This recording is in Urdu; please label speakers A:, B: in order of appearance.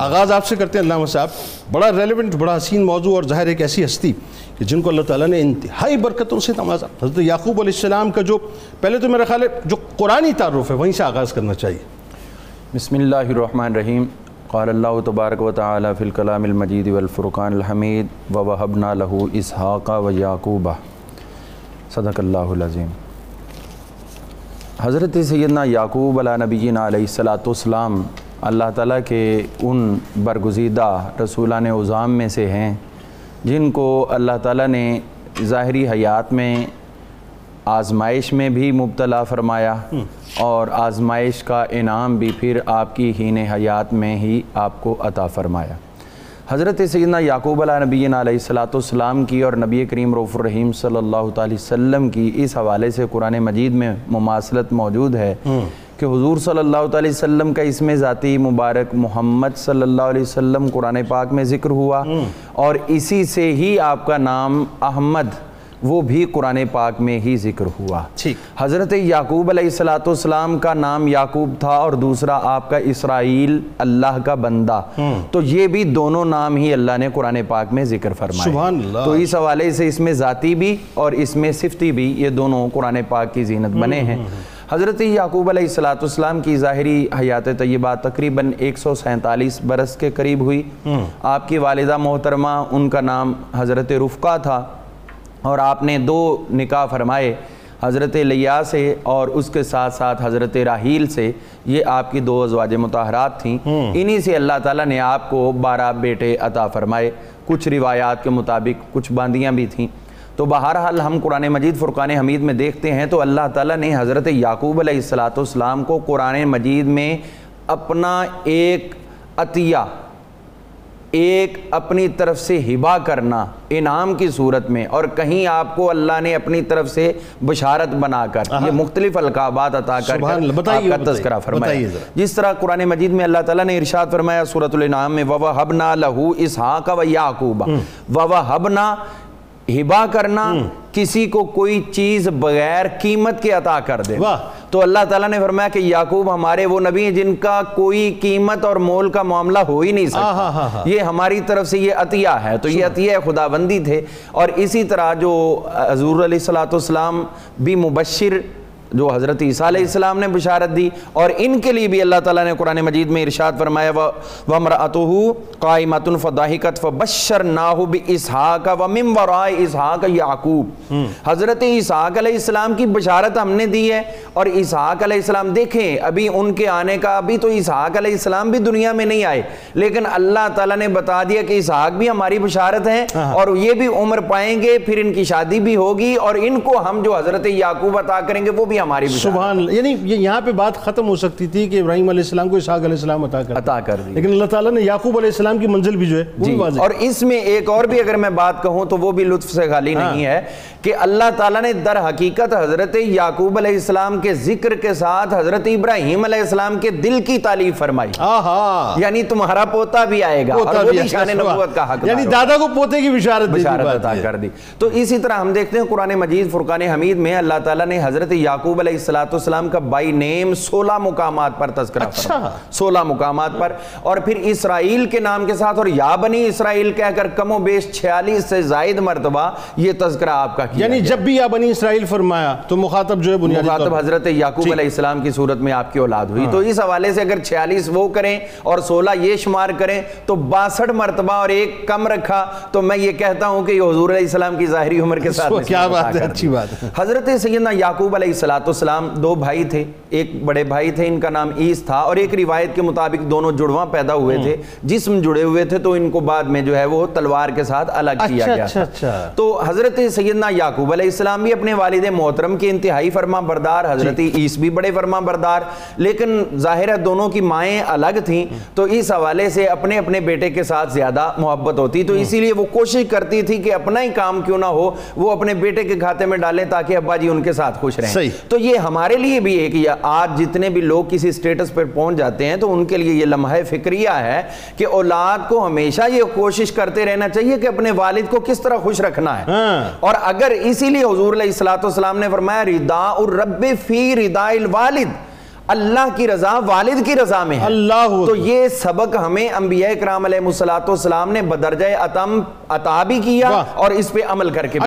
A: آغاز آپ سے کرتے ہیں علامہ صاحب بڑا ریلیونٹ بڑا حسین موضوع اور ظاہر ایک ایسی ہستی کہ جن کو اللہ تعالیٰ نے انتہائی برکتوں سے نوازا۔ حضرت یعقوب علیہ السلام کا جو پہلے تو میرا خیال ہے جو قرآنی تعارف ہے وہیں سے آغاز کرنا چاہیے۔
B: بسم اللہ الرحمن الرحیم۔ قال اللہ تبارک و تعالی فی الکلام المجید والفرقان الحمید ووہبنا لہو اسحاق و یعقوبہ صدق اللہ العظیم۔ حضرت سیدنا یعقوب علیہ نبینا علیہ السلام اللہ تعالیٰ کے ان برگزیدہ رسولان عظام میں سے ہیں جن کو اللہ تعالیٰ نے ظاہری حیات میں آزمائش میں بھی مبتلا فرمایا اور آزمائش کا انعام بھی پھر آپ کی ہین حیات میں ہی آپ کو عطا فرمایا۔ حضرت سیدنا یعقوب علیہ نبی علیہ السلام کی اور نبی کریم رف الرحیم صلی اللہ تعالی وسلم کی اس حوالے سے قرآن مجید میں مماثلت موجود ہے کہ حضور صلی اللہ تعالی وسلم کا اس میں ذاتی مبارک محمد صلی اللہ علیہ وسلم قرآن پاک میں ذکر ہوا اور اسی سے ہی آپ کا نام احمد وہ بھی قرآن پاک میں ہی ذکر ہوا۔ حضرت یعقوب علیہ السلام کا نام یعقوب تھا اور دوسرا آپ کا اسرائیل اللہ کا بندہ۔ تو یہ بھی دونوں نام ہی اللہ نے قرآن پاک میں ذکر فرمائے۔ تو اس حوالے سے اس میں ذاتی بھی اور اس میں صفتی بھی یہ دونوں قرآن پاک کی زینت بنے ہیں۔ حضرت یعقوب علیہ السلام کی ظاہری حیات طیبہ تقریباً ایک سو سینتالیس برس کے قریب ہوئی۔ آپ کی والدہ محترمہ ان کا نام حضرت رفقہ تھا اور آپ نے دو نکاح فرمائے حضرت لیا سے اور اس کے ساتھ ساتھ حضرت راحیل سے۔ یہ آپ کی دو ازواج متحرات تھیں۔ انہی سے اللہ تعالیٰ نے آپ کو بارہ بیٹے عطا فرمائے۔ کچھ روایات کے مطابق کچھ باندیاں بھی تھیں۔ تو بہرحال ہم قرآن مجید فرقان حمید میں دیکھتے ہیں تو اللہ تعالیٰ نے حضرت یعقوب علیہ السلام کو قرآن مجید میں اپنا ایک عطیہ ایک اپنی طرف سے ہبا کرنا انعام کی صورت میں اور کہیں آپ کو اللہ نے اپنی طرف سے بشارت بنا کر یہ مختلف القابات عطا کر آپ کا تذکرہ فرمایا۔ جس طرح قرآن مجید میں اللہ تعالیٰ نے ارشاد فرمایا سورة الانعام میں وَوَحَبْنَا لَهُ إِسْحَاقَ وَيَعْقُوبَ۔ وَوَحَبْنَا ہبا کرنا کسی کو کوئی چیز بغیر قیمت کے عطا کر دے۔ تو اللہ تعالیٰ نے فرمایا کہ یعقوب ہمارے وہ نبی ہیں جن کا کوئی قیمت اور مول کا معاملہ ہو ہی نہیں سکتا۔ یہ ہماری طرف سے یہ عطیہ ہے۔ تو یہ عطیہ خدا بندی تھے۔ اور اسی طرح جو حضور علیہ السلام بھی مبشر جو حضرت عیسیٰ علیہ السلام نے بشارت دی اور ان کے لیے بھی اللہ تعالیٰ نے قرآن مجید میں ارشاد فرمایا وَمْرَأَتُهُ قَائِمَةٌ فَضَاحِكَتْ فَبَشَّرْنَاهُ بِإِسْحَاقَ وَمِن وَرَائِ إِسْحَاقَ یعقوب. حضرت عیسیٰ علیہ السلام کی بشارت ہم نے دی ہے اور عیسیٰ علیہ السلام دیکھیں ابھی ان کے آنے کا ابھی تو عیسیٰ علیہ السلام بھی دنیا میں نہیں آئے لیکن اللہ تعالیٰ نے بتا دیا کہ اسحاق بھی ہماری بشارت ہیں اور یہ بھی عمر پائیں گے پھر ان کی شادی بھی ہوگی اور ان کو ہم جو حضرت یعقوب عطا کریں گے وہ بھی ہماری
A: سبحان اللہ یعنی یہاں پہ بات ختم ہو سکتی تھی کہ ابراہیم علیہ السلام کو اسحاق علیہ السلام عطا کر
B: عطا کر دی۔
A: لیکن اللہ تعالیٰ نے یعقوب علیہ السلام کی منزل بھی جو ہے
B: جی اور اس میں ایک اور بھی اگر میں بات کہوں تو وہ بھی لطف سے خالی نہیں ہے کہ اللہ تعالیٰ نے در حقیقت حضرت یعقوب علیہ السلام کے ذکر کے ساتھ حضرت ابراہیم علیہ السلام کے دل کی تعلیف فرمائی۔ یعنی تمہارا پوتا بھی آئے گا اور وہ بھی شان نبوت کا حق
A: یعنی دادا کو پوتے کی بشارت
B: بشارت عطا کر دی۔ تو اسی طرح ہم دیکھتے ہیں قرآن مجید فرقان حمید میں اللہ تعالیٰ نے حضرت یعقوب علیہ السلام کا بائی نیم سولہ مقامات پر تذکرہ فرمایا سولہ مقامات پر۔ اور پھر اسرائیل کے نام کے ساتھ اور یا بنی اسرائیل کہہ کر کم و بیش چھیالیس سے زائد مرتبہ یہ تذکرہ آپ کا
A: یعنی جب بھی یا بنی اسرائیل فرمایا تو مخاطب جو ہے بنیادی
B: مخاطب حضرت یعقوب علیہ السلام کی صورت میں آپ کی اولاد ہوئی۔ تو اس حوالے سے اگر چھیالیس وہ کریں اور سولہ یہ شمار کریں تو باسٹھ مرتبہ اور ایک کم رکھا۔ تو میں یہ کہتا ہوں کہ یہ حضور علیہ السلام کی ظاہری عمر کے ساتھ
A: کیا بات ہے اچھی بات
B: حضرت سیدنا یعقوب علیہ السلام دو بھائی تھے ایک بڑے بھائی تھے ان کا نام عیس تھا اور ایک روایت کے مطابق دونوں جڑواں پیدا ہوئے تھے۔ جسم جڑے ہوئے تھے تو ان کو بعد میں جو ہے وہ تلوار کے ساتھ الگ کیا گیا تو حضرت سیدنا یعقوب علیہ السلام بھی اپنے والد محترم کی انتہائی فرما بردار حضرت عیس بھی بڑے فرما بردار۔ لیکن ظاہر ہے دونوں کی مائیں الگ تھیں۔ تو اس حوالے سے اپنے اپنے بیٹے کے ساتھ زیادہ محبت ہوتی۔ تو اسی لیے وہ کوشش کرتی تھی کہ اپنا ہی کام کیوں نہ ہو وہ اپنے بیٹے کے کھاتے میں ڈالیں تاکہ ابا جی ان کے ساتھ خوش رہیں۔ تو یہ ہمارے لیے بھی ایک آج جتنے بھی لوگ کسی سٹیٹس پر پہنچ جاتے ہیں تو ان کے لیے یہ لمحہ فکریہ ہے کہ اولاد کو ہمیشہ یہ کوشش کرتے رہنا چاہیے کہ اپنے والد کو کس طرح خوش رکھنا ہے۔ اور اگر اسی لیے حضور علیہ السلام نے فرمایا ردا الرب فی ردا الوالد اللہ کی رضا والد کی رضا میں ہے۔
A: اللہ
B: تو یہ سبق ہمیں انبیاء کرام علیہ السلام نے بدرجہ عطم عطا بھی کیا۔ اور اس پہ عمل کر کے